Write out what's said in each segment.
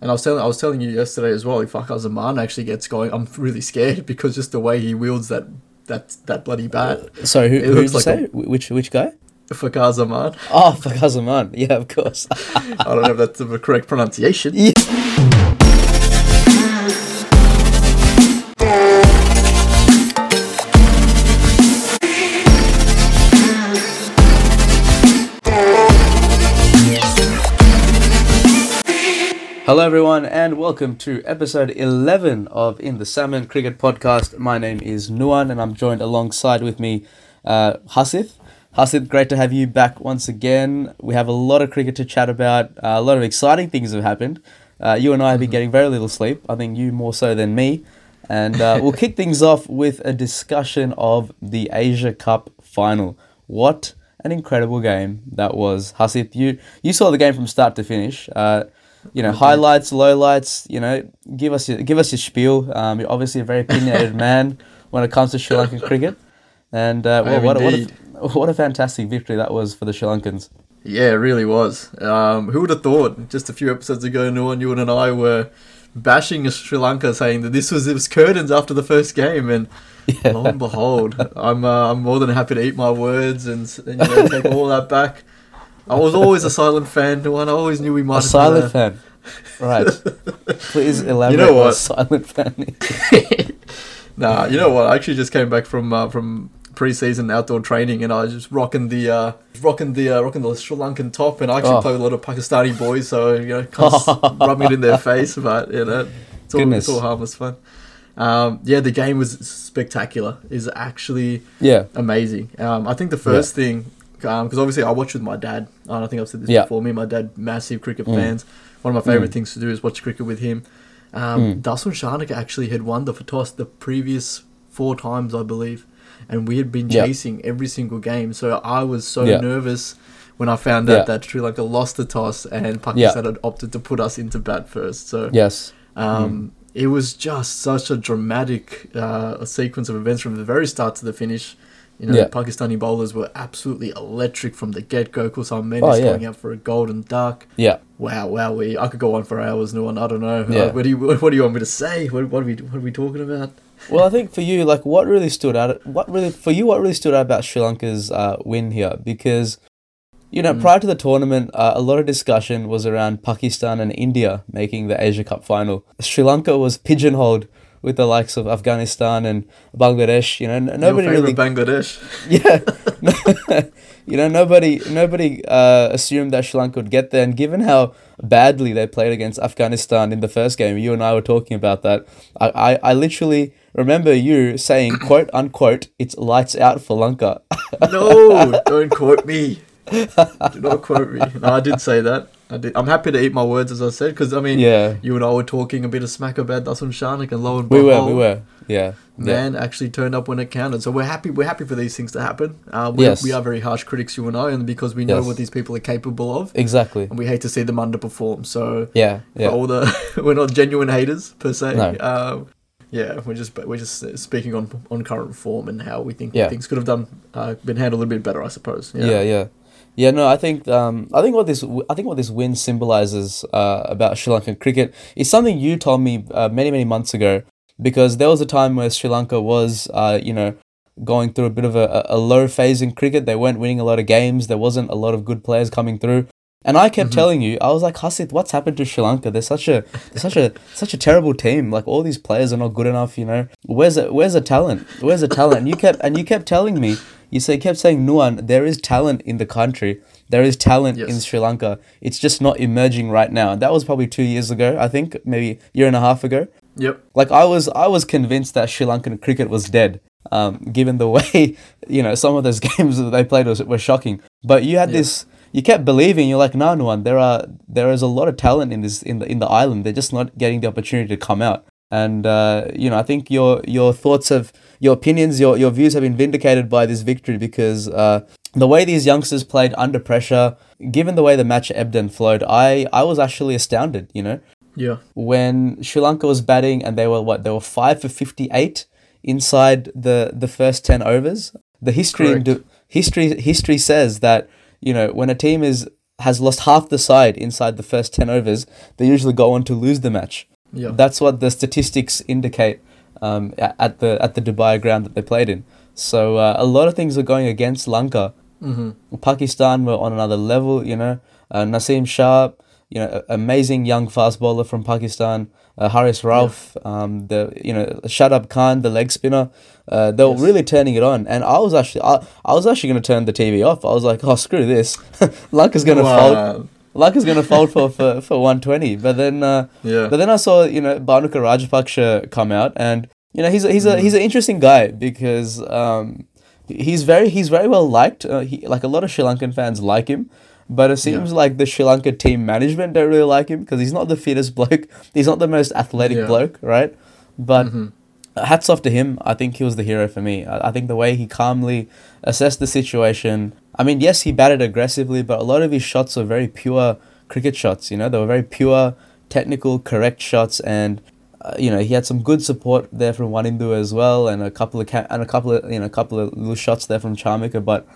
And I was telling I was telling you yesterday as well. If Zaman actually gets going, I'm really scared because just the way he wields that that that bloody bat. Uh, so who, It who did like say? Wh- Which which guy? Fakhar Zaman. Oh, Fakazaman. Yeah, of course. I don't know if that's the correct pronunciation. Yeah. Hello, everyone, and welcome to episode 11 of In the Salmon Cricket Podcast. My name is Nuwan, and I'm joined alongside with me, uh, Hasith. Hasith, great to have you back once again. We have a lot of cricket to chat about. Uh, a lot of exciting things have happened. Uh, you and I have been getting very little sleep. I think you more so than me. And uh, we'll kick things off with a discussion of the Asia Cup final. What an incredible game that was. Hasith, you, you saw the game from start to finish. Uh, you know, highlights, lowlights. You know, give us your, give us your spiel. Um, you're obviously a very opinionated man when it comes to Sri Lankan cricket, and uh, well, what a, what, a, what a fantastic victory that was for the Sri Lankans. Yeah, it really was. Um, who would have thought? Just a few episodes ago, Nuwan, you and I were bashing Sri Lanka, saying that this was it was curtains after the first game, and lo and behold, I'm uh, I'm more than happy to eat my words and, and you know, take all that back. I was always a silent fan, Nuwan. I always knew we might A silent fan, right? Please elaborate. You know what a silent fan is. Nah, you know what? I actually just came back from uh, from pre-season outdoor training, and I was just rocking the uh, rocking the uh, rocking the Sri Lankan top, and I actually Oh. play with a lot of Pakistani boys, so you know, kind of rubbing it in their face, but you know, it's all, Goodness. it's all harmless fun. Um, yeah, the game was spectacular. is actually Yeah, amazing. Um, I think the first thing, because obviously I watch with my dad. and I think I've said this Yeah. before. Me and my dad, massive cricket Mm. fans. One of my favorite Mm. things to do is watch cricket with him. Um, Mm. Dasun Shanaka actually had won the toss the previous four times, I believe, and we had been Yeah. chasing every single game. So I was so Yeah. nervous when I found out Yeah. that Sri Lanka lost the toss and Pakistan had opted to put us into bat first. So yes, um, It was just such a dramatic uh, sequence of events from the very start to the finish. You know, Yeah. the Pakistani bowlers were absolutely electric from the get go. Kusal Mendis Oh, yeah. going out for a golden duck. yeah. Wow, wow, we I could go on for hours. No one, I don't know. Yeah. Uh, what do you What do you want me to say? What, what are we What are we talking about? Well, I think for you, like, what really stood out? What really for you? What really stood out about Sri Lanka's uh, win here? Because you know, Mm. prior to the tournament, uh, a lot of discussion was around Pakistan and India making the Asia Cup final. Sri Lanka was pigeonholed with the likes of Afghanistan and Bangladesh. You know, n- nobody really Bangladesh. yeah, you know, nobody nobody uh, assumed that Sri Lanka would get there, and given how badly they played against Afghanistan in the first game, you and I were talking about that. I, I, I literally remember you saying, "quote unquote," it's lights out for Lanka. no, don't quote me. Do not quote me. No, I did say that. I did. I'm happy to eat my words, as I said, because I mean, yeah, you and I were talking a bit of smack about Dasun Shanaka, and lo and we were, we were, yeah, yeah, man actually turned up when it counted. So we're happy. We're happy for these things to happen. Uh, we, Yes. we are very harsh critics, you and I, and because we know Yes. what these people are capable of, exactly, and we hate to see them underperform. So yeah, yeah, all the we're not genuine haters per se. No. Um, yeah, we're just we're just speaking on on current form and how we think Yeah. things could have done uh, been handled a little bit better, I suppose. yeah, yeah. Yeah, no, I think um, I think what this I think what this win symbolizes uh, about Sri Lankan cricket is something you told me uh, many many months ago because there was a time where Sri Lanka was uh, you know going through a bit of a, a low phase in cricket. They weren't winning a lot of games. There wasn't a lot of good players coming through. And I kept Mhm. telling you, I was like, Hasith, what's happened to Sri Lanka? They're such a they're such a such a terrible team. Like all these players are not good enough. You know, where's the where's the talent? Where's the talent? And you kept and you kept telling me, you say kept saying, Nuwan, there is talent in the country. There is talent in Sri Lanka. It's just not emerging right now. And that was probably two years ago. I think maybe a year and a half ago. Yep. Like I was, I was convinced that Sri Lankan cricket was dead. Um, given the way you know some of those games that they played was, were shocking. But you had Yeah. this, you kept believing. You're like, no, no one. There are there is a lot of talent in this in the in the island. They're just not getting the opportunity to come out. And uh, you know, I think your your thoughts have your opinions, your your views have been vindicated by this victory because uh, the way these youngsters played under pressure, given the way the match ebbed and flowed, I I was actually astounded. You know, Yeah. when Sri Lanka was batting and they were what they were five for fifty eight inside the the first ten overs. The history Correct. history history says that you know when a team is has lost half the side inside the first 10 overs, they usually go on to lose the match. Yeah. That's what the statistics indicate um, at the at the Dubai ground that they played in. So uh, a lot of things are going against Lanka. Mm-hmm. Pakistan were on another level, you know. Uh, Naseem Shah, you know, amazing young fast bowler from Pakistan. Uh, Haris Rauf, um, the you know Shadab Khan, the leg spinner. Uh, they were Yes. really turning it on, and I was actually I, I was actually going to turn the TV off. I was like, oh screw this, Lanka's going to fold. Wow. Lanka's going to fold for, for for one twenty. But then uh, Yeah. but then I saw you know Bhanuka Rajapaksa come out, and you know he's a, he's a he's an interesting guy because um, he's very he's very well liked. Uh, he like a lot of Sri Lankan fans like him, but it seems like the Sri Lanka team management don't really like him because he's not the fittest bloke. He's not the most athletic Yeah. bloke, right? But Mhm. Hats off to him. I think he was the hero for me. I, I think the way he calmly assessed the situation. I mean, yes, he batted aggressively, but a lot of his shots were very pure cricket shots. You know, they were very pure, technical, correct shots, and uh, you know he had some good support there from Wanindu as well, and a couple of ca- and a couple of you know a couple of little shots there from Chamika. But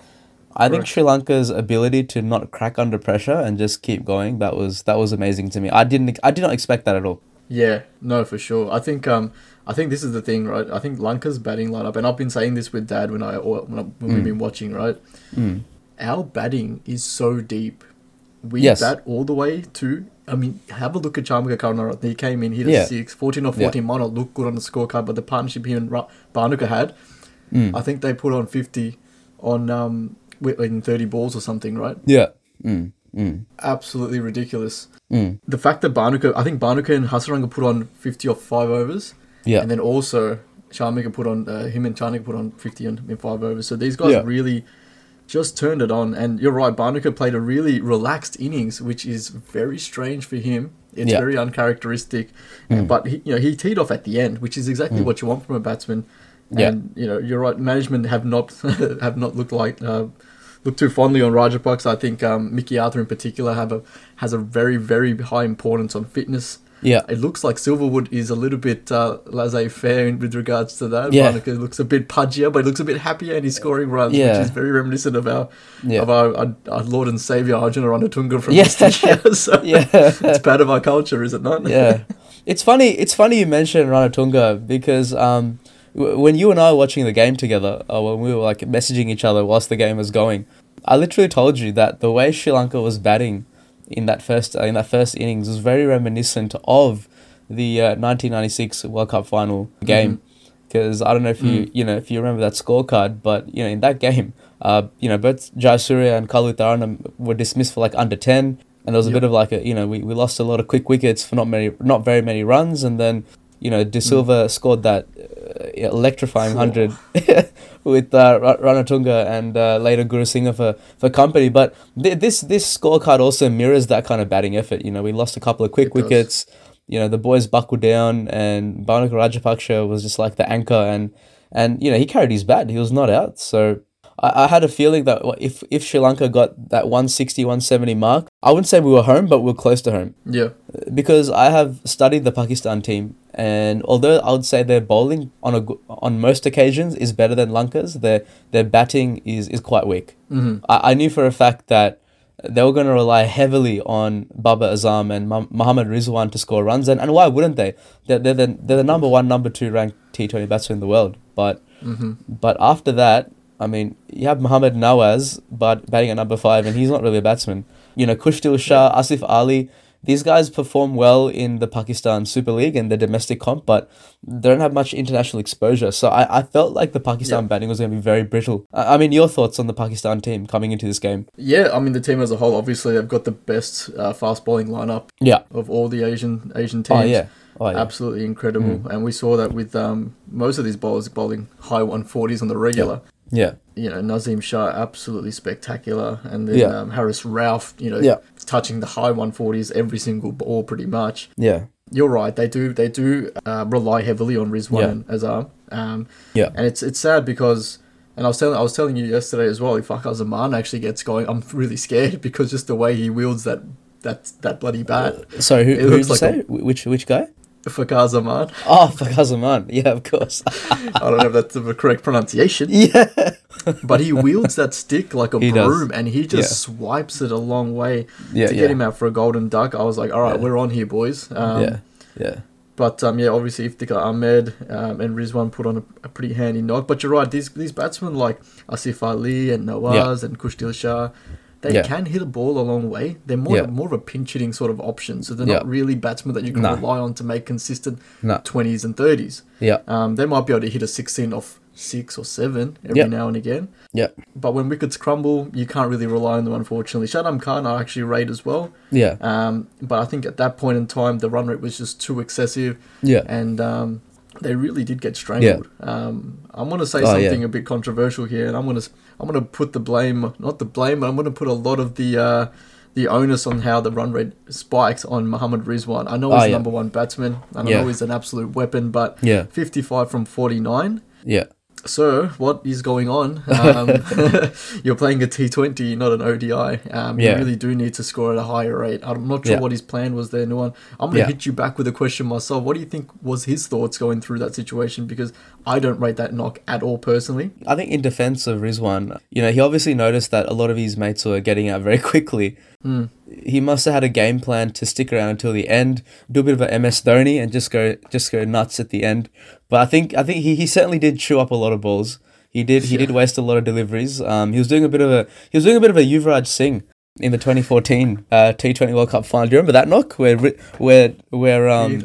I think Sri Lanka's ability to not crack under pressure and just keep going that was that was amazing to me. I didn't I did not expect that at all. Yeah, no, for sure. I think um, I think this is the thing, right? I think Lanka's batting lineup, and I've been saying this with Dad when I or when, I, when we've Mm. been watching, right? Mm. Our batting is so deep. We Yes. bat all the way to. I mean, have a look at Chamika Karnara. He came in, hit Yeah. a six, 14 or Yeah. 14 might not look good on the scorecard, but the partnership he and Ra- Bhanuka had, Mm. I think they put on 50 on um in 30 balls or something, right? Yeah. Mm. Mm. Absolutely ridiculous. Mm. The fact that Bhanuka, I think Bhanuka and Hasaranga put on 50 or five overs. Yeah. And then also, Chamika put on, uh, him and Charnika put on 50 in, in five overs. So these guys Yeah. really just turned it on. And you're right, Bhanuka played a really relaxed innings, which is very strange for him. It's Yeah. very uncharacteristic. Mm. But, he, you know, he teed off at the end, which is exactly Mm. what you want from a batsman. Yeah. And, you know, you're right, management have not have not looked like... Uh, Look too fondly on Rajapaksa. I think um, Mickey Arthur in particular have a has a very very high importance on fitness Yeah. it looks like Silverwood is a little bit uh, laissez-faire with regards to that. Yeah. Barnacle looks a bit pudgier, but he looks a bit happier and he's scoring runs, Yeah. which is very reminiscent of our Yeah. of our, our, our Lord and Savior Arjuna Ranatunga from Yeah. so Yeah. it's part of our culture, is it not? yeah. It's funny. It's funny you mentioned Ranatunga because um, when you and I were watching the game together, uh, when we were like messaging each other whilst the game was going, I literally told you that the way Sri Lanka was batting in that first uh, in that first innings was very reminiscent of the uh, 1996 World Cup final game. Because I don't know if you you know if you remember that scorecard, but you know in that game, uh, you know both Jayasuriya and Kaluwitharana were dismissed for like under ten, and there was a Yep. bit of like a you know we, we lost a lot of quick wickets for not many not very many runs, and then you know De Silva scored that uh, electrifying hundred with uh, Ranatunga and uh, later Gurusinha for for company. But th- this this scorecard also mirrors that kind of batting effort. You know we lost a couple of quick It does. wickets. You know the boys buckled down, and Bhanuka Rajapaksa was just like the anchor, and and you know he carried his bat. He was not out, so. I, I had a feeling that if if Sri Lanka got that 160, 170 mark, I wouldn't say we were home, but we are close to home Yeah. because I have studied the Pakistan team, and although I would say their bowling on a on most occasions is better than Lanka's, their their batting is is quite weak. hmm I, I knew for a fact that they were going to rely heavily on Babar Azam and Mohammad Rizwan to score runs, and, and why wouldn't they? They're, they're, the, they're the number one, number two ranked T20 batsmen in the world. But hmm but after that, I mean, you have Mohammad Nawaz, but batting at number five, and he's not really a batsman. You know, Khushdil Shah, Asif Ali, these guys perform well in the Pakistan Super League and the domestic comp, but they don't have much international exposure. So I, I felt like the Pakistan Yeah. batting was going to be very brittle. I, I mean, your thoughts on the Pakistan team coming into this game? Yeah, I mean the team as a whole, obviously they've got the best uh, fast bowling lineup Yeah. of all the Asian Asian teams. Oh, yeah. Oh, yeah. Absolutely incredible, and we saw that with um, most of these bowlers bowling high 140s on the regular. Yeah. You know, Naseem Shah, absolutely spectacular. And then Yeah. um, Haris Rauf, you know, Yeah. touching the high 140s every single ball pretty much. Yeah. You're right. They do they do uh, rely heavily on Rizwan Yeah. and Azar. Um, Yeah. and it's it's sad because, and I was telling I was telling you yesterday as well. If Fakhar Zaman actually gets going, I'm really scared because just the way he wields that that that bloody bat. Sorry, who, It who did like say? Wh- which which guy? Fakhar Zaman. Oh, Fakazaman. Yeah, of course. I don't know if that's the correct pronunciation. yeah. but he wields that stick like a He does. broom, and he just Yeah. swipes it a long way Yeah, to yeah. get him out for a golden duck. I was like, all right, we're on here, boys. Um, yeah, yeah, But um, yeah, obviously Iftikhar Ahmed um, and Rizwan put on a, a pretty handy knock. But you're right, these these batsmen like Asif Ali and Nawaz and Khushdil Shah, they Yeah. can hit a ball a long way. They're more Yeah. more of a pinch hitting sort of option, so they're Yeah. not really batsmen that you can Nah. rely on to make consistent twenties and thirties. yeah, Um, they might be able to hit a sixteen off six or seven every now and again. yeah, But when wickets crumble, you can't really rely on them, unfortunately. Shadab Khan I actually rate as well. yeah, Um, but I think at that point in time, the run rate was just too excessive yeah, and um, they really did get strangled. Um, I'm going to say Oh, yeah. something a bit controversial here, and I'm going to I'm going to put the blame, not the blame, but I'm going to put a lot of the uh, the onus on how the run rate spiked on Muhammad Rizwan. I know Oh, he's yeah. number one batsman, and I know he's an absolute weapon, but yeah, 55 from 49. yeah, Sir, what is going on? Um, you're playing a T20, not an ODI. Um, Yeah. You really do need to score at a higher rate. I'm not sure Yeah. what his plan was there, Nuwan. I'm going to Yeah. hit you back with a question myself. What do you think was his thoughts going through that situation? Because I don't rate that knock at all personally. I think in defense of Rizwan, you know, he obviously noticed that a lot of his mates were getting out very quickly. Hmm. He must have had a game plan to stick around until the end, do a bit of a MS Dhoni, and just go just go nuts at the end. But I think I think he, he certainly did chew up a lot of balls. He did he did waste a lot of deliveries. Um, he was doing a bit of a he was doing a bit of a Yuvraj Singh in the 2014 uh, T20 World Cup final. Do you remember that knock where where where um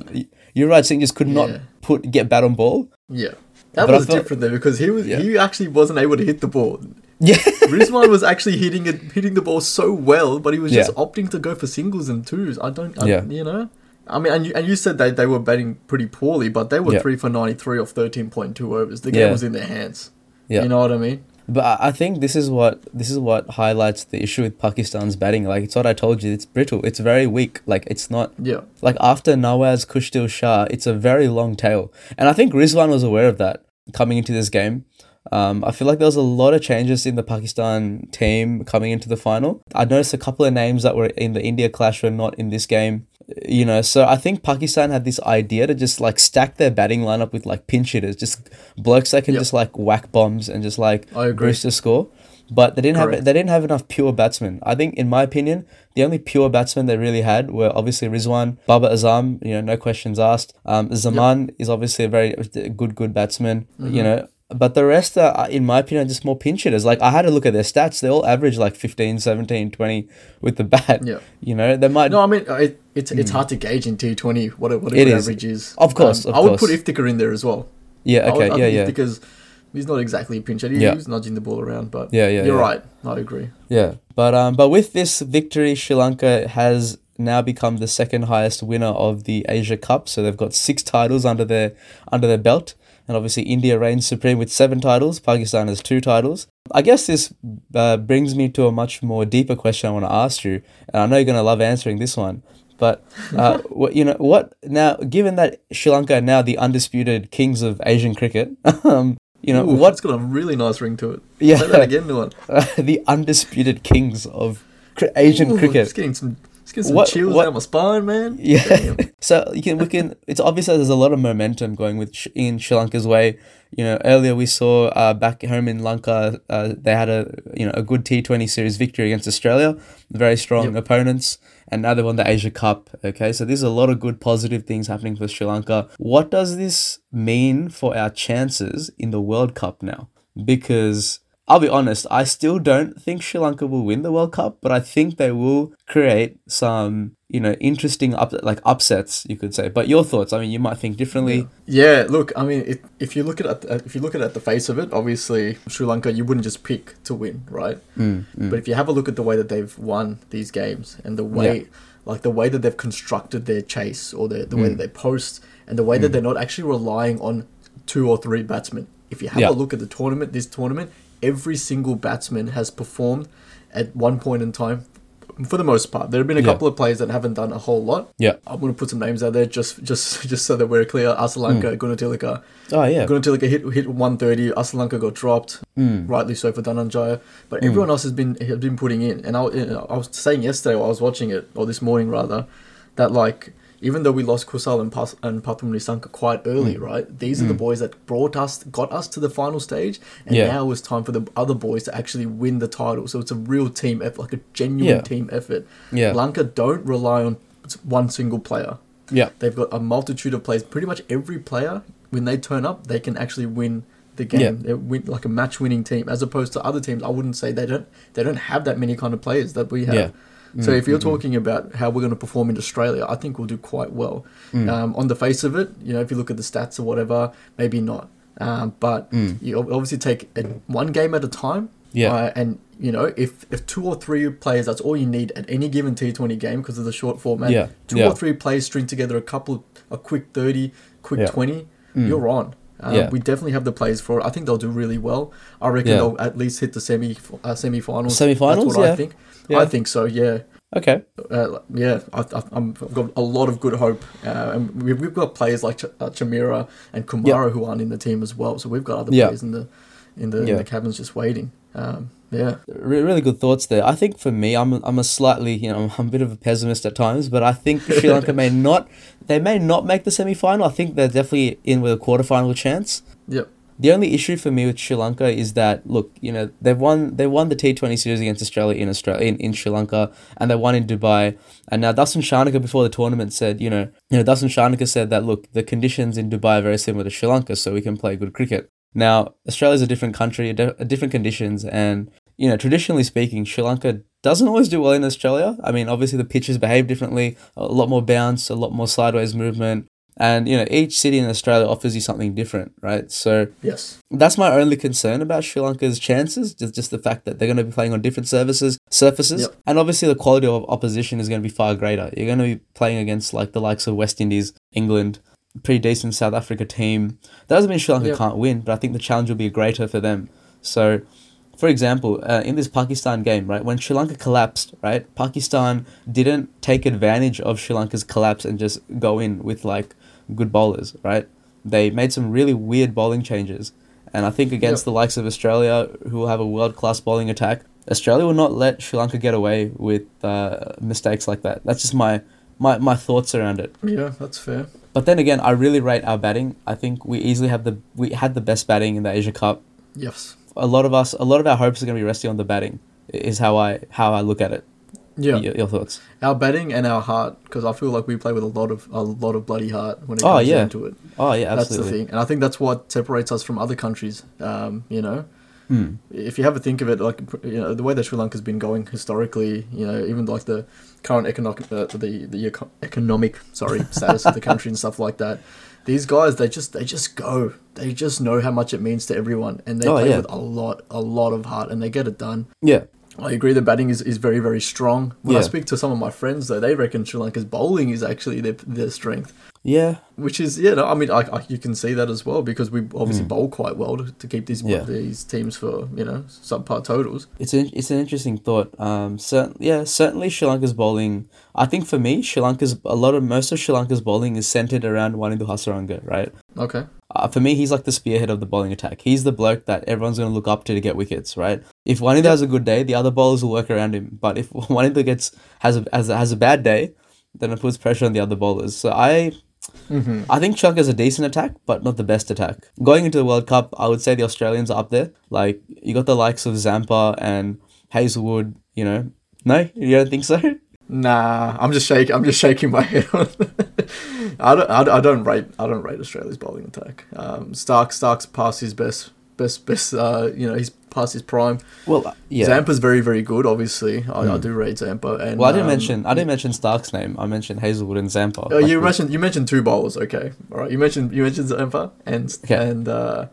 Yuvraj Singh just could not Yeah. put get bat on ball? Yeah. That But was different though because he was Yeah. he actually wasn't able to hit the ball. Yeah. Rizwan was actually hitting it, hitting the ball so well, but he was just Yeah. opting to go for singles and twos. I don't, I, Yeah. you know. I mean, and you, and you said they, they were batting pretty poorly, but they were Yeah. three for ninety three off thirteen point two overs. The game Yeah. was in their hands. Yeah. You know what I mean? But I think this is what this is what highlights the issue with Pakistan's batting. Like it's what I told you. It's brittle. It's very weak. Like it's not Yeah. like after Nawaz Khushdil Shah, it's a very long tail. And I think Rizwan was aware of that coming into this game. Um, I feel like there was a lot of changes in the Pakistan team coming into the final. I noticed a couple of names that were in the India clash were not in this game. You know, so I think Pakistan had this idea to just like stack their batting lineup with like pinch hitters, just blokes that can Yep. just like whack bombs and just like I agree. boost the score. But they didn't have they didn't have enough pure batsmen. I think, in my opinion, the only pure batsmen they really had were obviously Rizwan, Babar Azam. You know, no questions asked. Um, Zaman is obviously a very good good batsman. Mm-hmm. You know, but the rest are, in my opinion, just more pinch hitters. Like I had to look at their stats; they all average like 15, 17, 20 with the bat. Yeah. You know, they might. No, I mean it, it's it's hard to gauge in T Twenty what a, what a Hmm. It good is. average is. Of course, Um, of I would course. put Iftikhar in there as well. yeah. I would- Okay. I yeah. Yeah. Because he's not exactly a pinch hitter. He Yeah. was nudging the ball around, but Yeah, yeah, you're yeah. right. I agree. Yeah, but um, but with this victory, Sri Lanka has now become the second highest winner of the Asia Cup. So they've got six titles under their under their belt, and obviously India reigns supreme with seven titles. Pakistan has two titles. I guess this uh, brings me to a much more deeper question I want to ask you, and I know you're gonna love answering this one. But uh, what you know, what now? Given that Sri Lanka are now the undisputed kings of Asian cricket, um, you know Ooh, what? It's got a really nice ring to it. Yeah. Say that again, Nuwan. the undisputed kings of cri- Asian Ooh, cricket. Getting some, getting some What- chills what- down my spine, man. Yeah. So you can we can. It's obvious that there's a lot of momentum going with Sh- in Sri Lanka's way. You know, earlier we saw uh, back home in Lanka, uh, they had a you know a good T Twenty series victory against Australia, very strong Yep. opponents, and now they won the Asia Cup. Okay, so there's a lot of good positive things happening for Sri Lanka. What does this mean for our chances in the World Cup now? Because I'll be honest, I still don't think Sri Lanka will win the World Cup, but I think they will create some, you know, interesting up like upsets, you could say. But your thoughts? I mean, you might think differently. Yeah, look, I mean, it, if you look at it, if you look at it at the face of it, obviously Sri Lanka, you wouldn't just pick to win, right? Mm, mm. But if you have a look at the way that they've won these games and the way, like the way that they've constructed their chase or the, the way Mm. that they post and the way that they're not actually relying on two or three batsmen. If you have Yeah. a look at the tournament, this tournament, every single batsman has performed at one point in time. For the most part, there have been a Yeah. couple of players that haven't done a whole lot. Yeah. I'm going to put some names out there just just just so that we're clear. Asalanka, Gunatilaka. Oh yeah. Gunatilaka hit hit 130. Asalanka got dropped, Mm. rightly so for Dhananjaya. But everyone else has been has been putting in. And I, I was saying yesterday while I was watching it, or this morning rather, that like even though we lost Kusal and, Pas- and quite early, mm. right? These are the mm. boys that brought us, got us to the final stage, and Yeah. now it's time for the other boys to actually win the title. So it's a real team effort, like a genuine Yeah. team effort. Yeah. Lanka don't rely on one single player. Yeah. They've got a multitude of players. Pretty much every player, when they turn up, they can actually win the game. Yeah. They win like a match-winning team, as opposed to other teams. I wouldn't say they don't. They don't have that many kind of players that we have. Yeah. So if Mm-hmm. you're talking about how we're going to perform in Australia, I think we'll do quite well. Mm. Um, on the face of it, you know, if you look at the stats or whatever, maybe not. Um, but Mm. you obviously take it one game at a time. Yeah. Uh, and you know, if if two or three players, that's all you need at any given T20 game because of the short format. Yeah, Two yeah. or three players string together a couple, a quick thirty, quick Yeah. twenty. Mm. You're on. Um, Yeah. We definitely have the players for it. I think they'll do really well. I reckon Yeah. they'll at least hit the semi uh, semi-finals. Semi-finals, yeah. I think. Yeah. I think so. Yeah. Okay. Uh, yeah, I, I've got a lot of good hope, uh, and we've, we've got players like Ch- uh, Chamira and Kumara who aren't in the team as well. So we've got other Yeah. players in the in the, in the cabins just waiting. Um, yeah, Re- really good thoughts there. I think for me, I'm I'm a slightly you know I'm a bit of a pessimist at times, but I think Sri Lanka may not they may not make the semi final. I think they're definitely in with a quarter-final chance. yep, The only issue for me with Sri Lanka is that look, you know, they've won they won the T Twenty series against Australia in Australia in, in Sri Lanka and they won in Dubai. And now Dasun Shanaka before the tournament said, you know, you know, Dasun Shanaka said that look, the conditions in Dubai are very similar to Sri Lanka, so we can play good cricket. Now, Australia's a different country, a different conditions, and you know, traditionally speaking, Sri Lanka doesn't always do well in Australia. I mean, obviously the pitches behave differently, a lot more bounce, a lot more sideways movement, and you know, each city in Australia offers you something different, right? So yes, that's my only concern about Sri Lanka's chances, just, just the fact that they're going to be playing on different services, surfaces, Yep. and obviously the quality of opposition is going to be far greater. You're going to be playing against like the likes of West Indies, England, pretty decent South Africa team. That doesn't mean Sri Lanka Yep. can't win, but I think the challenge will be greater for them. So, for example, uh, in this Pakistan game, right, when Sri Lanka collapsed, right, Pakistan didn't take advantage of Sri Lanka's collapse and just go in with like good bowlers, right? They made some really weird bowling changes. And I think against Yep. the likes of Australia, who will have a world class bowling attack, Australia will not let Sri Lanka get away with uh, mistakes like that. That's just my, my, my thoughts around it. yeah, that's fair. But then again, I really rate our batting. I think we easily have the we had the best batting in the Asia Cup. Yes, A lot of us, a lot of our hopes are going to be resting on the batting. Is how I how I look at it. yeah. Your, your thoughts? Our batting and our heart, because I feel like we play with a lot of a lot of bloody heart when it Oh, comes yeah. down to it. Oh yeah, absolutely. That's the thing, and I think that's what separates us from other countries. Um, you know, Hmm. if you have a think of it, like you know, the way that Sri Lanka's been going historically, you know, even like the current economic, uh, the the eco- economic, sorry, status of the country and stuff like that. These guys, they just they just go. They just know how much it means to everyone, and they Oh, play yeah. with a lot, a lot of heart, and they get it done. Yeah. I agree. The batting is, is very very strong. When I speak to some of my friends, though, they reckon Sri Lanka's bowling is actually their their strength Yeah. which is yeah. No, I mean, I, I, you can see that as well because we obviously Mm. bowl quite well to, to keep these Yeah. these teams for you know subpar totals. It's an it's an interesting thought. Um, cer- yeah, certainly Sri Lanka's bowling. I think for me, Sri Lanka's a lot of most of Sri Lanka's bowling is centered around Wanindu Hasaranga, right? Okay, Uh, for me, he's like the spearhead of the bowling attack. He's the bloke that everyone's going to look up to to get wickets, right? If Wanindu has a good day, the other bowlers will work around him. But if Wanindu gets has a, has a, has a bad day, then it puts pressure on the other bowlers. So I mm-hmm. I think Sri is a decent attack, but not the best attack. Going into the World Cup, I would say the Australians are up there. Like you got the likes of Zampa and Hazlewood. You know, no, you don't think so? nah, I'm just shaking. I'm just shaking my head. on I don't. I, don't- I don't rate. I don't rate Australia's bowling attack. Um, Starc. Starc's past his best. Best. Best. Uh, you know, he's past his prime. Well, uh, yeah. Zampa's very very good. Obviously, I, I Mm. do rate Zampa. And well, I didn't um, mention I didn't mention Starc's name. I mentioned Hazlewood and Zampa. Oh, Like, you mentioned you mentioned two bowlers. Okay, all right. You mentioned you mentioned Zampa and Okay. and uh,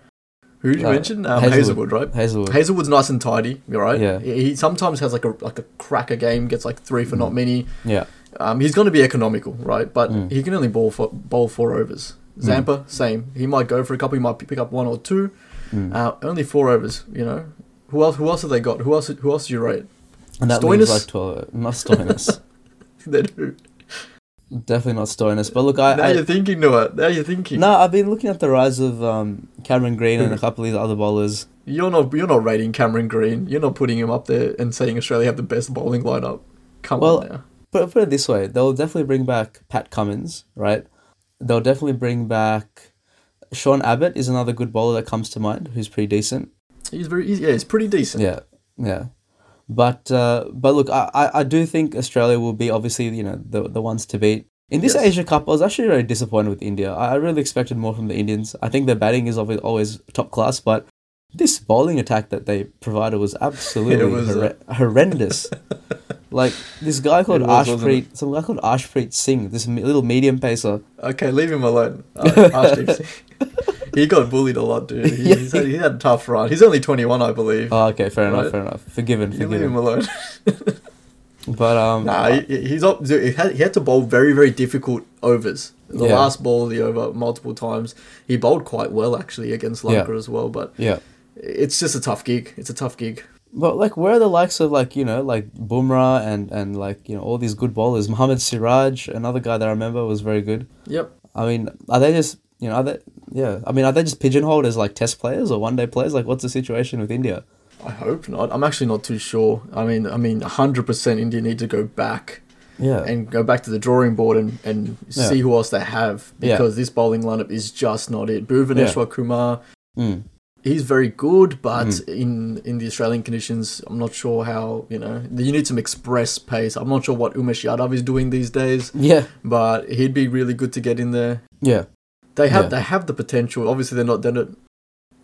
who did you Uh, mention? Um, Hazlewood. Hazlewood. right? Hazlewood. Hazlewood's nice and tidy. You're right. Yeah. He he sometimes has like a like a cracker game, gets like three for not Mm. many. yeah, Um, he's going to be economical, right? But Mm. he can only bowl for bowl four overs. Mm. Zampa, same. He might go for a couple. He might pick up one or two. Mm. Uh, only four overs. You know. Who else? Who else have they got? Who else? Who else do you rate? and that Stoinis? leaves like twelve. Not Stoinis. they do. Definitely not Stoinis. But look, I, now I you're thinking, Noah. Now you're thinking. no, I've been looking at the rise of um, Cameron Green and a couple of these other bowlers. You're not you're not rating Cameron Green. You're not putting him up there and saying Australia have the best bowling lineup. Come Well, on now. put, put it this way: they'll definitely bring back Pat Cummins, right? They'll definitely bring back Sean Abbott is another good bowler that comes to mind, who's pretty decent. He's very he's, yeah, he's pretty decent. Yeah, yeah. But uh, but look, I, I, I do think Australia will be obviously you know the the ones to beat. In this Yes. Asia Cup, I was actually very disappointed with India. I, really expected more from the Indians. I think their batting is always, always top class, but this bowling attack that they provided was absolutely was, uh, horre- horrendous. like this guy called was, Ashpreet, some guy called Ashpreet Singh, this me- little medium pacer. Okay, leave him alone. Uh, Singh. he got bullied a lot, dude. He, Yeah. he's had, he had a tough run. He's only 21, I believe. Oh, okay, fair enough, Right. fair enough. Forgiven, you leave him alone. But um, Nah, he, he's up. He had, he had to bowl very, very difficult overs. The Yeah. last ball of the over multiple times. He bowled quite well actually against Lanka as well. But yeah. it's just a tough gig. It's a tough gig. But like, where are the likes of like you know like Bumrah and and like you know all these good bowlers? Mohammed Siraj, another guy that I remember was very good. Yep. I mean, are they just you know are they yeah? I mean, are they just pigeonholed as like test players or one day players? Like, what's the situation with India? I hope not. I'm actually not too sure. I mean, I mean, 100% India need to go back Yeah, and go back to the drawing board and, and Yeah. see who else they have Yeah. because this bowling lineup is just not it. Bhuvaneshwar Kumar, mm. He's very good, but Mm. in in the Australian conditions, I'm not sure how you know you need some express pace. I'm not sure what Umesh Yadav is doing these days, yeah, but he'd be really good to get in there. yeah, They have Yeah. they have the potential. Obviously, they're not they're not,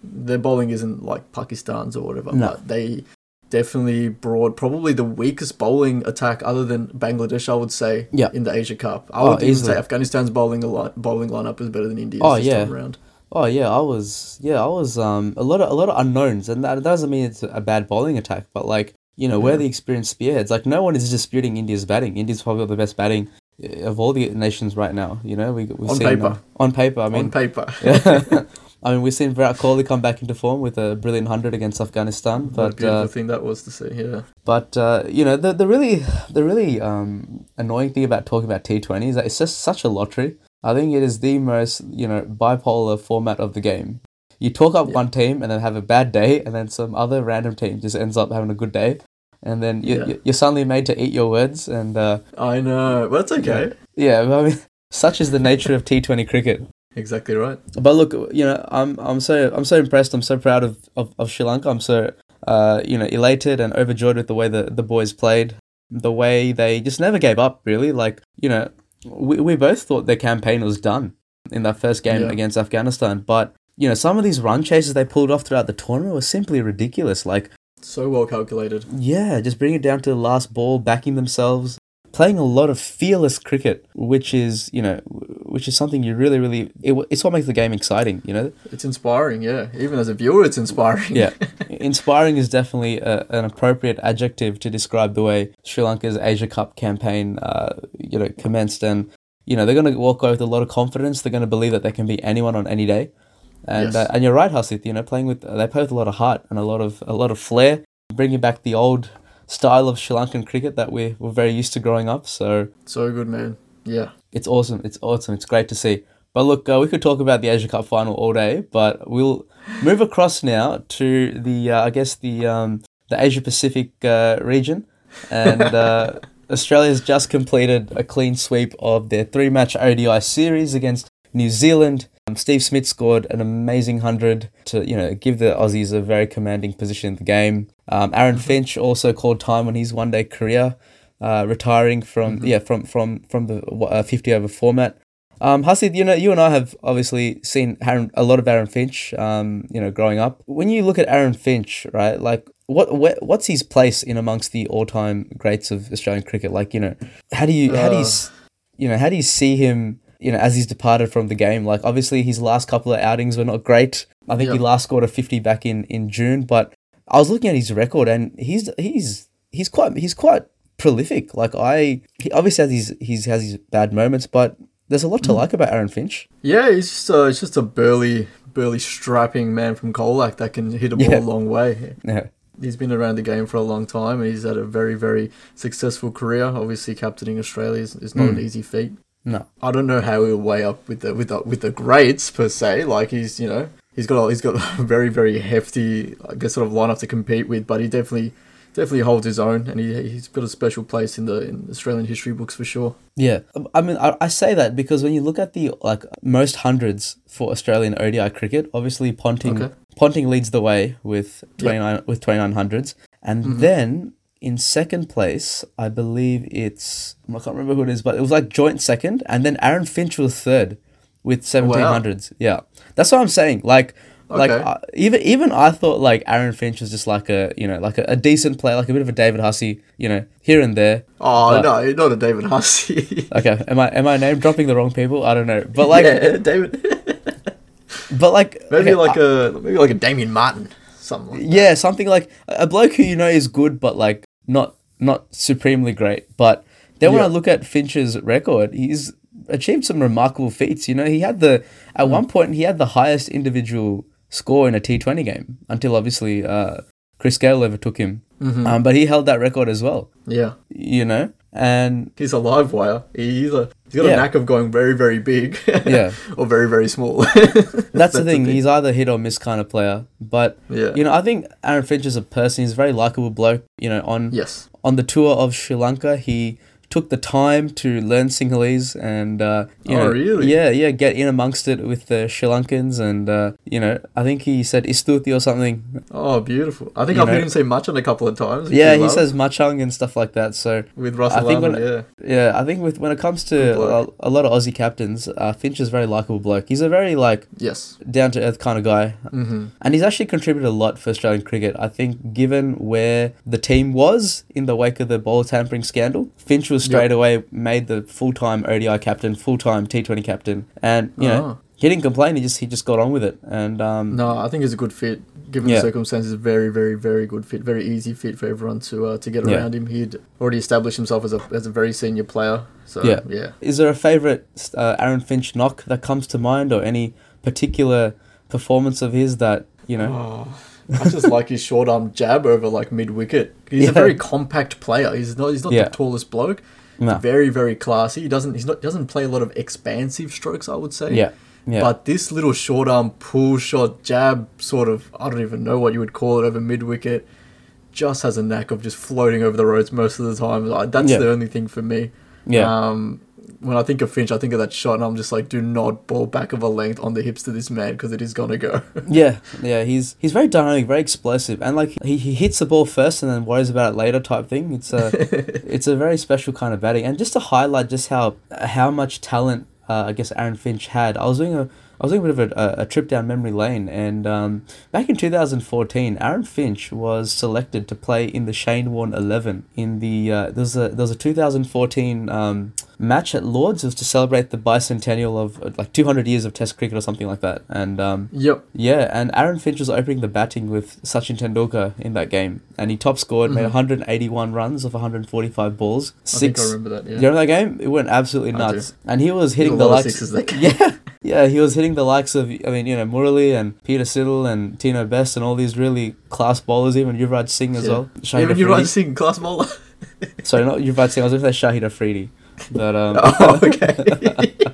their bowling isn't like Pakistan's or whatever, No. but they definitely brought probably the weakest bowling attack other than Bangladesh. I would say Yeah. in the Asia Cup. I Oh, would even easily. say Afghanistan's bowling a lot, bowling lineup is better than India's Oh, this yeah. time around. Oh yeah, I was yeah I was um a lot of a lot of unknowns, and that doesn't mean it's a bad bowling attack, but like you know where Yeah. the experienced spearheads. Like no one is disputing India's batting. India's probably the best batting uh, of all the nations right now. You know we we've On seen, paper. uh, on paper. I mean, on paper. yeah. I mean we've seen Virat Kohli come back into form with a brilliant hundred against Afghanistan, what a but beautiful uh, thing that was to see. Yeah, but uh, you know the the really the really um, annoying thing about talking about T Twenty is that it's just such a lottery. I think it is the most you know bipolar format of the game. You talk up Yeah. one team and then have a bad day, and then some other random team just ends up having a good day, and then you, Yeah. you you're suddenly made to eat your words. And uh, I know. But that's okay. yeah, I mean, such is the nature of T Twenty cricket. Exactly right. But look, you know, I'm I'm so I'm so impressed. I'm so proud of, of, of Sri Lanka. I'm so uh, you know elated and overjoyed with the way the, the boys played, the way they just never gave up. Really, like you know, we we both thought their campaign was done in that first game Yeah. against Afghanistan. But you know, some of these run chases they pulled off throughout the tournament were simply ridiculous. Like So well calculated. yeah, just bring it down to the last ball, backing themselves, playing a lot of fearless cricket, which is you know, which is something you really really it, it's what makes the game exciting. You know. It's inspiring. Yeah, even as a viewer, it's inspiring. Yeah, inspiring is definitely a, an appropriate adjective to describe the way Sri Lanka's Asia Cup campaign, uh, you know, commenced. And you know, they're going to walk away with a lot of confidence. They're going to believe that they can beat anyone on any day. And Yes. uh, and you're right, Hasith. You know, playing with they play with a lot of heart and a lot of a lot of flair, bringing back the old style of Sri Lankan cricket that we were very used to growing up. So So good, man. Yeah. it's awesome. It's awesome. It's great to see. But look, uh, we could talk about the Asia Cup final all day, but we'll move across now to the, uh, I guess the um, the Asia Pacific uh, region, and uh, Australia's just completed a clean sweep of their three match ODI series against New Zealand. Um, Steve Smith scored an amazing hundred to you know give the Aussies a very commanding position in the game. Um, Aaron Finch also called time on his one day career uh, retiring from yeah from from from the uh, fifty over format. Um, Hasith, you know, you and I have obviously seen Aaron, a lot of Aaron Finch. Um, you know, growing up. When you look at Aaron Finch, right, like what, what what's his place in amongst the all time greats of Australian cricket? Like, you know, how do you how do you Uh. you know how do you see him? You know, as he's departed from the game, like obviously his last couple of outings were not great. I think he last scored a fifty back in in June, but I was looking at his record and he's he's he's quite he's quite prolific. Like I, he obviously has his he's has his bad moments, but there's a lot to like about Aaron Finch. Yeah, he's just uh, it's just a burly, burly, strapping man from Colac that can hit a ball Yeah. a long way. Yeah, He's been around the game for a long time. and He's had a very, very successful career. Obviously, captaining Australia is, is not an Mm. easy feat. No, I don't know how he'll weigh up with the with the with the greats per se. Like he's you know he's got a, he's got a very very hefty I guess sort of lineup to compete with, but he definitely definitely holds his own, and he he's got a special place in the in Australian history books for sure. Yeah, I mean, I, I say that because when you look at the like most hundreds for Australian ODI cricket, obviously Ponting Okay. Ponting leads the way with twenty nine with twenty nine hundreds, and Mm-hmm. then in second place, I believe it's I can't remember who it is, but it was like joint second, and then Aaron Finch was third with seventeen hundreds. Yeah, that's what I'm saying. Like. Like uh, even even I thought like Aaron Finch was just like a you know like a, a decent player like a bit of a David Hussey you know here and there Oh But- no, not a David Hussey. Okay, am I am I name dropping the wrong people? I don't know, but like, yeah, David. but like, maybe okay, like I- a maybe like a Damien Martyn, something. Like yeah, something like a bloke who you know is good, but like not not supremely great. But then when I look at Finch's record, he's achieved some remarkable feats. You know, he had the at Hmm. one point he had the highest individual score in a T Twenty game until obviously uh, Chris Gayle overtook him. Mm-hmm. Um, but he held that record as well. Yeah, You know, and he's a live wire. He's a he's got Yeah. a knack of going very very big. Yeah. or very very small. That's, the thing. He's either hit or miss kind of player. But Yeah. you know, I think Aaron Finch is a person. He's a very likable bloke. You know, on yes. on the tour of Sri Lanka, he took the time to learn Sinhalese and uh, you Oh, know, really? yeah, yeah, get in amongst it with the Sri Lankans and uh, you know, I think he said istuti or something. Oh, beautiful. I think You I've know- heard him say Machan a couple of times. Yeah, he love, says machang and stuff like that. So with Russell I think when- yeah. yeah, I think with when it comes to a, a lot of Aussie captains, uh, Finch is a very likable bloke. He's a very like Yes. down to earth kind of guy. Mm-hmm. And he's actually contributed a lot for Australian cricket. I think, given where the team was in the wake of the ball tampering scandal, Finch was straight away made the full time ODI captain, full time T Twenty captain, and you know Oh. he didn't complain. He just he just got on with it. And um, No, I think he's a good fit. Given Yeah. the circumstances, very, very, very good fit. Very easy fit for everyone to uh, to get Yeah. around him. He'd already established himself as a as a very senior player. So Yeah. yeah. is there a favorite uh, Aaron Finch knock that comes to mind, or any particular performance of his that you know? Oh, I just like his short arm jab over like mid wicket. He's Yeah. a very compact player. He's not he's not Yeah. the tallest bloke. No. Very, very classy. He doesn't he's not doesn't play a lot of expansive strokes, I would say. Yeah, yeah, But this little short arm pull shot jab sort of I don't even know what you would call it over mid wicket just has a knack of just floating over the roads most of the time. Like, That's Yeah. the only thing for me. yeah, Um, when I think of Finch, I think of that shot, and I'm just like, do not ball back of a length on the hips to this man because it is gonna go. yeah, yeah. He's he's very dynamic, very explosive, and like he, he hits the ball first and then worries about it later type thing. It's a it's a very special kind of batting, and just to highlight just how how much talent uh, I guess Aaron Finch had. I was doing a I was doing a bit of a, a trip down memory lane, and um, back in 2014, Aaron Finch was selected to play in the Shane Warne 11 in the uh, there was a there was a 2014 um, match at Lords. It was to celebrate the bicentennial of uh, like 200 years of Test cricket or something like that, and um, yep. yeah, and Aaron Finch was opening the batting with Sachin Tendulkar in that game, and he top scored, made 181 runs off 145 balls. Mm-hmm. I think I Six. remember that. Yeah. you remember that game? It went absolutely nuts, and he was hitting the likes. sixes that game. Yeah, yeah, he was hitting the likes of I mean, you know, Murali and Peter Siddle and Tino Best and all these really class bowlers, even Yuvraj Singh as Yeah. well. Shahid Even you Afridi. right class bowler. Sorry, not Yuvraj Singh. I was going to say Shahid Afridi, but um. oh, okay.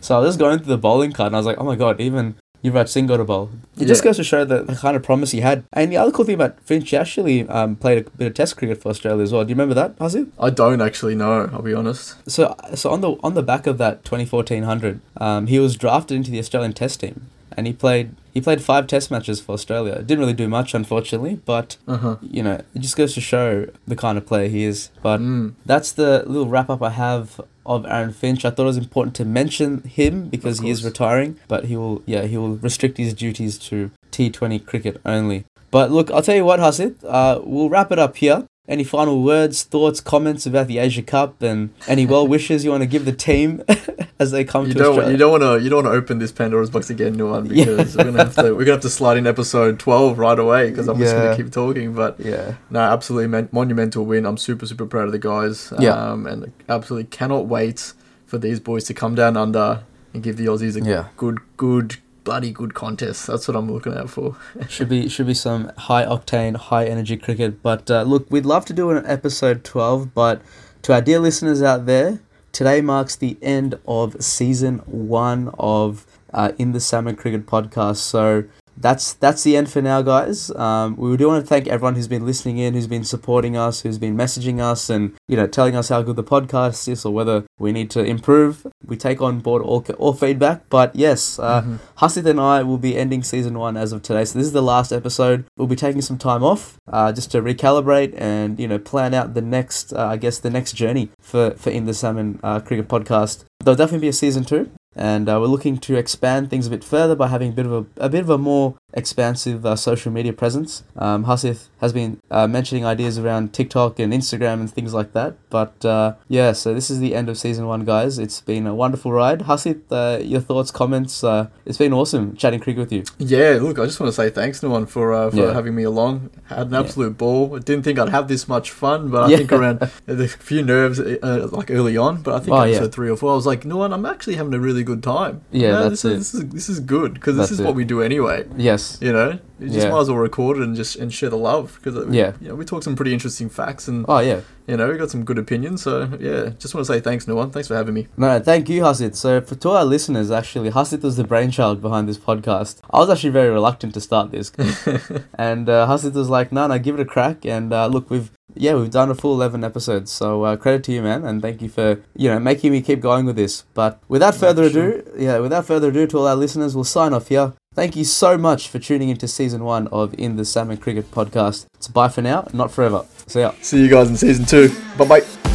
So I was just going through the bowling card and I was like, oh my god, even Yuvraj Singh got a bowl. It just goes to show the, the kind of promise he had. And the other cool thing about Finch, he actually um, played a bit of Test cricket for Australia as well. Do you remember that, Hasu? I don't actually know. I'll be honest. So, so on the on the back of that 2014 hundred, um, he was drafted into the Australian Test team, and he played he played five Test matches for Australia. Didn't really do much, unfortunately, but Uh huh. you know, it just goes to show the kind of player he is. But Mm. that's the little wrap up I have of Aaron Finch. I thought it was important to mention him because he is retiring, but he will yeah he will restrict his duties to T20 cricket only. But look, I'll tell you what, Hasith, uh, we'll wrap it up here. Any final words, thoughts, comments about the Asia Cup, and any well wishes you want to give the team as they come You to don't. Australia? You don't want to. You don't want to open this Pandora's box again, no one, Yeah. because we're gonna have to. We're gonna have to slide in episode twelve right away because I'm just gonna keep talking. But yeah, no, absolutely mon- monumental win. I'm super super proud of the guys. Yeah. Um, and absolutely cannot wait for these boys to come down under and give the Aussies a Yeah. good good bloody good contest. That's what I'm looking out for. should be should be some high octane, high energy cricket. But uh, look, we'd love to do an episode twelve, but to our dear listeners out there, today marks the end of season one of uh, in the Salmon Cricket podcast. So that's that's the end for now, guys. Um, we do want to thank everyone who's been listening in, who's been supporting us, who's been messaging us, and you know telling us how good the podcast is or whether we need to improve. We take on board all all feedback. But yes, uh, mm-hmm. Hasith and I will be ending season one as of today. So this is the last episode. We'll be taking some time off uh, just to recalibrate and you know plan out the next, uh, I guess, the next journey for for in the salmon uh, cricket podcast. There'll definitely be a season two and uh, we're looking to expand things a bit further by having a bit of a, a bit of a more expansive uh, social media presence. Um, Hasith has been uh, mentioning ideas around TikTok and Instagram and things like that. But uh, yeah, so this is the end of season one, guys. It's been a wonderful ride. Hasith, uh, your thoughts, comments? Uh, it's been awesome chatting cricket with you. Yeah, look, I just want to say thanks, Nuwan, for uh, for yeah. having me along. Had an absolute yeah. ball. I didn't think I'd have this much fun, but I yeah. think around a few nerves like early on. But I think oh, episode three or four, I was like, Nuwan, I'm actually having a really good time. Yeah, that's this, it. Is, this is this is good because this is what we do anyway. Yes, you know, you just yeah. might as well record it and just and share the love because uh, yeah, you know, we talk some pretty interesting facts and oh yeah, you know, we got some good opinions. So yeah, just want to say thanks, Nuwan. Thanks for having me. No, thank you, Hasith. So for to our listeners, actually, Hasith was the brainchild behind this podcast. I was actually very reluctant to start this, and uh, Hasith was like, "No, no, give it a crack." And uh, look, we've yeah, we've done a full 11 episodes. So uh, credit to you, man, and thank you for, you know, making me keep going with this. But without further ado, yeah, without further ado to all our listeners, we'll sign off here. Thank you so much for tuning into season one of In the Salmon Cricket podcast. It's bye for now, not forever. See ya. See you guys in season two. Bye bye.